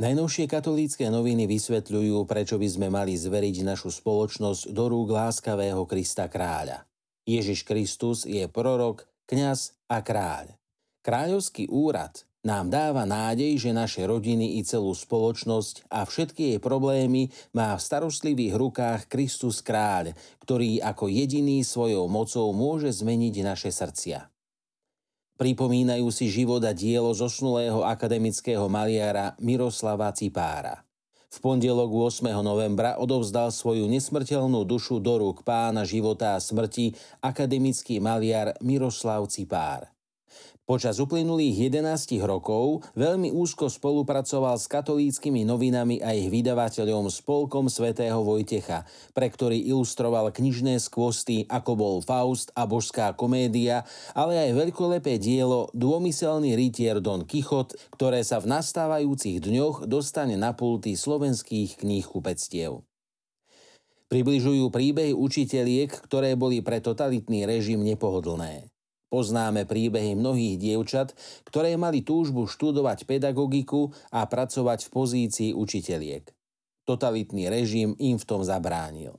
Najnovšie katolícke noviny vysvetľujú, prečo by sme mali zveriť našu spoločnosť do rúk láskavého Krista kráľa. Ježiš Kristus je prorok, kňaz a kráľ. Kráľovský úrad nám dáva nádej, že naše rodiny i celú spoločnosť a všetky jej problémy má v starostlivých rukách Kristus kráľ, ktorý ako jediný svojou mocou môže zmeniť naše srdcia. Pripomínajú si život a dielo zosnulého akademického maliara Miroslava Cipára. V pondelok 8. novembra odovzdal svoju nesmrteľnú dušu do rúk pána života a smrti akademický maliar Miroslav Cipár. Počas uplynulých 11 rokov veľmi úzko spolupracoval s katolíckými novinami a ich vydavateľom Spolkom svätého Vojtecha, pre ktorý ilustroval knižné skvosty ako bol Faust a božská komédia, ale aj veľkolepé dielo Dômyselný rytier Don Kichot, ktoré sa v nastávajúcich dňoch dostane na pulty slovenských kníh kupectiev. Približujú príbehy učiteľiek, ktoré boli pre totalitný režim nepohodlné. Poznáme príbehy mnohých dievčat, ktoré mali túžbu študovať pedagogiku a pracovať v pozícii učiteľiek. Totalitný režim im v tom zabránil.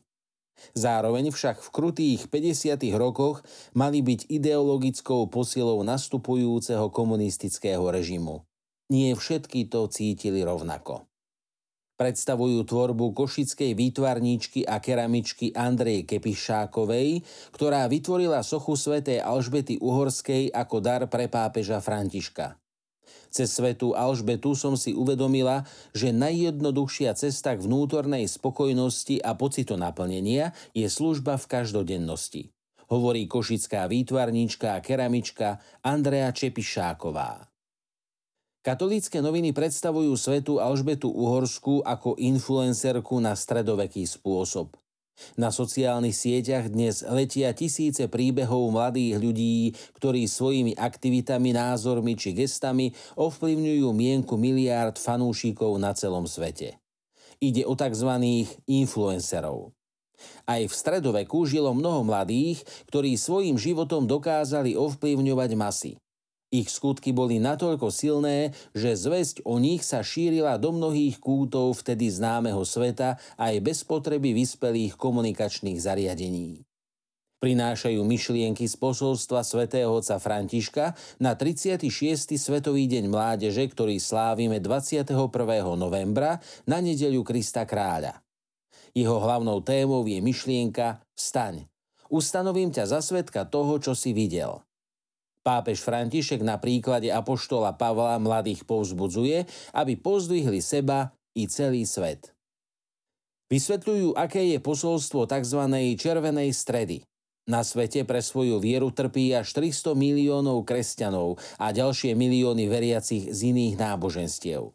Zároveň však v krutých 50. rokoch mali byť ideologickou posilou nastupujúceho komunistického režimu. Nie všetky to cítili rovnako predstavujú tvorbu košickej výtvarníčky a keramičky Andrej Kepišákovej, ktorá vytvorila sochu svätej Alžbety Uhorskej ako dar pre pápeža Františka. Cez svetu Alžbetu som si uvedomila, že najjednoduchšia cesta k vnútornej spokojnosti a pocitu naplnenia je služba v každodennosti, hovorí košická výtvarníčka a keramička Andrea Čepišáková. Katolícke noviny predstavujú svetu Alžbetu Uhorsku ako influencerku na stredoveký spôsob. Na sociálnych sieťach dnes letia tisíce príbehov mladých ľudí, ktorí svojimi aktivitami, názormi či gestami ovplyvňujú mienku miliárd fanúšikov na celom svete. Ide o tzv. influencerov. Aj v stredoveku žilo mnoho mladých, ktorí svojim životom dokázali ovplyvňovať masy. Ich skutky boli natoľko silné, že zväzť o nich sa šírila do mnohých kútov vtedy známeho sveta aj bez potreby vyspelých komunikačných zariadení. Prinášajú myšlienky z posolstva svätého otca Františka na 36. Svetový deň mládeže, ktorý slávime 21. novembra na nedeľu Krista kráľa. Jeho hlavnou témou je myšlienka Vstaň. Ustanovím ťa za svetka toho, čo si videl – Pápež František na príklade apoštola Pavla mladých povzbudzuje, aby pozdvihli seba i celý svet. Vysvetľujú, aké je posolstvo tzv. červenej stredy. Na svete pre svoju vieru trpí až 300 miliónov kresťanov a ďalšie milióny veriacich z iných náboženstiev.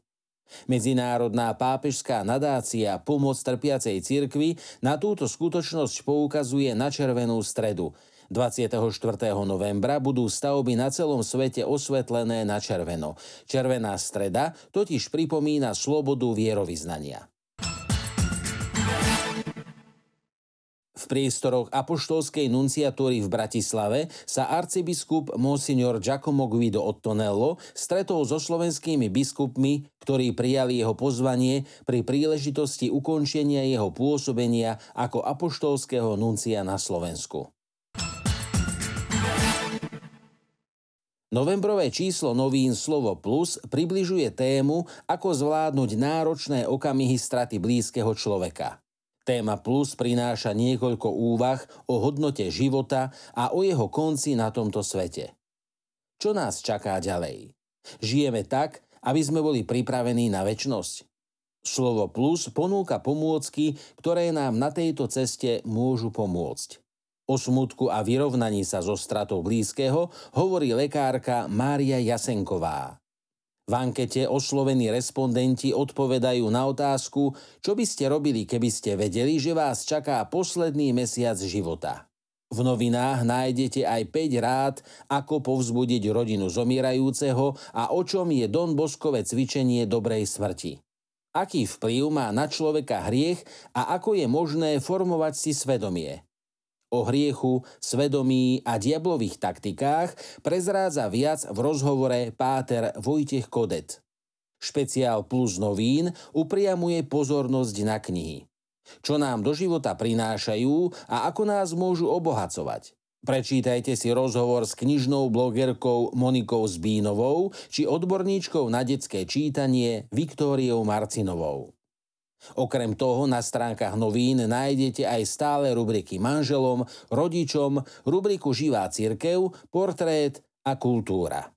Medzinárodná pápežská nadácia Pomoc trpiacej cirkvi na túto skutočnosť poukazuje na červenú stredu – 24. novembra budú stavby na celom svete osvetlené na červeno. Červená streda totiž pripomína slobodu vierovýznania. V priestoroch apoštolskej nunciatúry v Bratislave sa arcibiskup Monsignor Giacomo Guido Ottonello stretol so slovenskými biskupmi, ktorí prijali jeho pozvanie pri príležitosti ukončenia jeho pôsobenia ako apoštolského nuncia na Slovensku. Novembrové číslo novín Slovo Plus približuje tému, ako zvládnuť náročné okamihy straty blízkeho človeka. Téma Plus prináša niekoľko úvah o hodnote života a o jeho konci na tomto svete. Čo nás čaká ďalej? Žijeme tak, aby sme boli pripravení na väčnosť. Slovo Plus ponúka pomôcky, ktoré nám na tejto ceste môžu pomôcť. O smutku a vyrovnaní sa so stratou blízkeho hovorí lekárka Mária Jasenková. V ankete oslovení respondenti odpovedajú na otázku, čo by ste robili, keby ste vedeli, že vás čaká posledný mesiac života. V novinách nájdete aj 5 rád, ako povzbudiť rodinu zomierajúceho a o čom je Don Boskové cvičenie dobrej smrti. Aký vplyv má na človeka hriech a ako je možné formovať si svedomie – O hriechu, svedomí a diablových taktikách prezrádza viac v rozhovore Páter Vojtech Kodet. Špeciál Plus novín upriamuje pozornosť na knihy. Čo nám do života prinášajú a ako nás môžu obohacovať. Prečítajte si rozhovor s knižnou blogerkou Monikou Zbínovou či odborníčkou na detské čítanie Viktóriou Marcinovou. Okrem toho na stránkach novín nájdete aj stále rubriky manželom, rodičom, rubriku Živá cirkev, portrét a kultúra.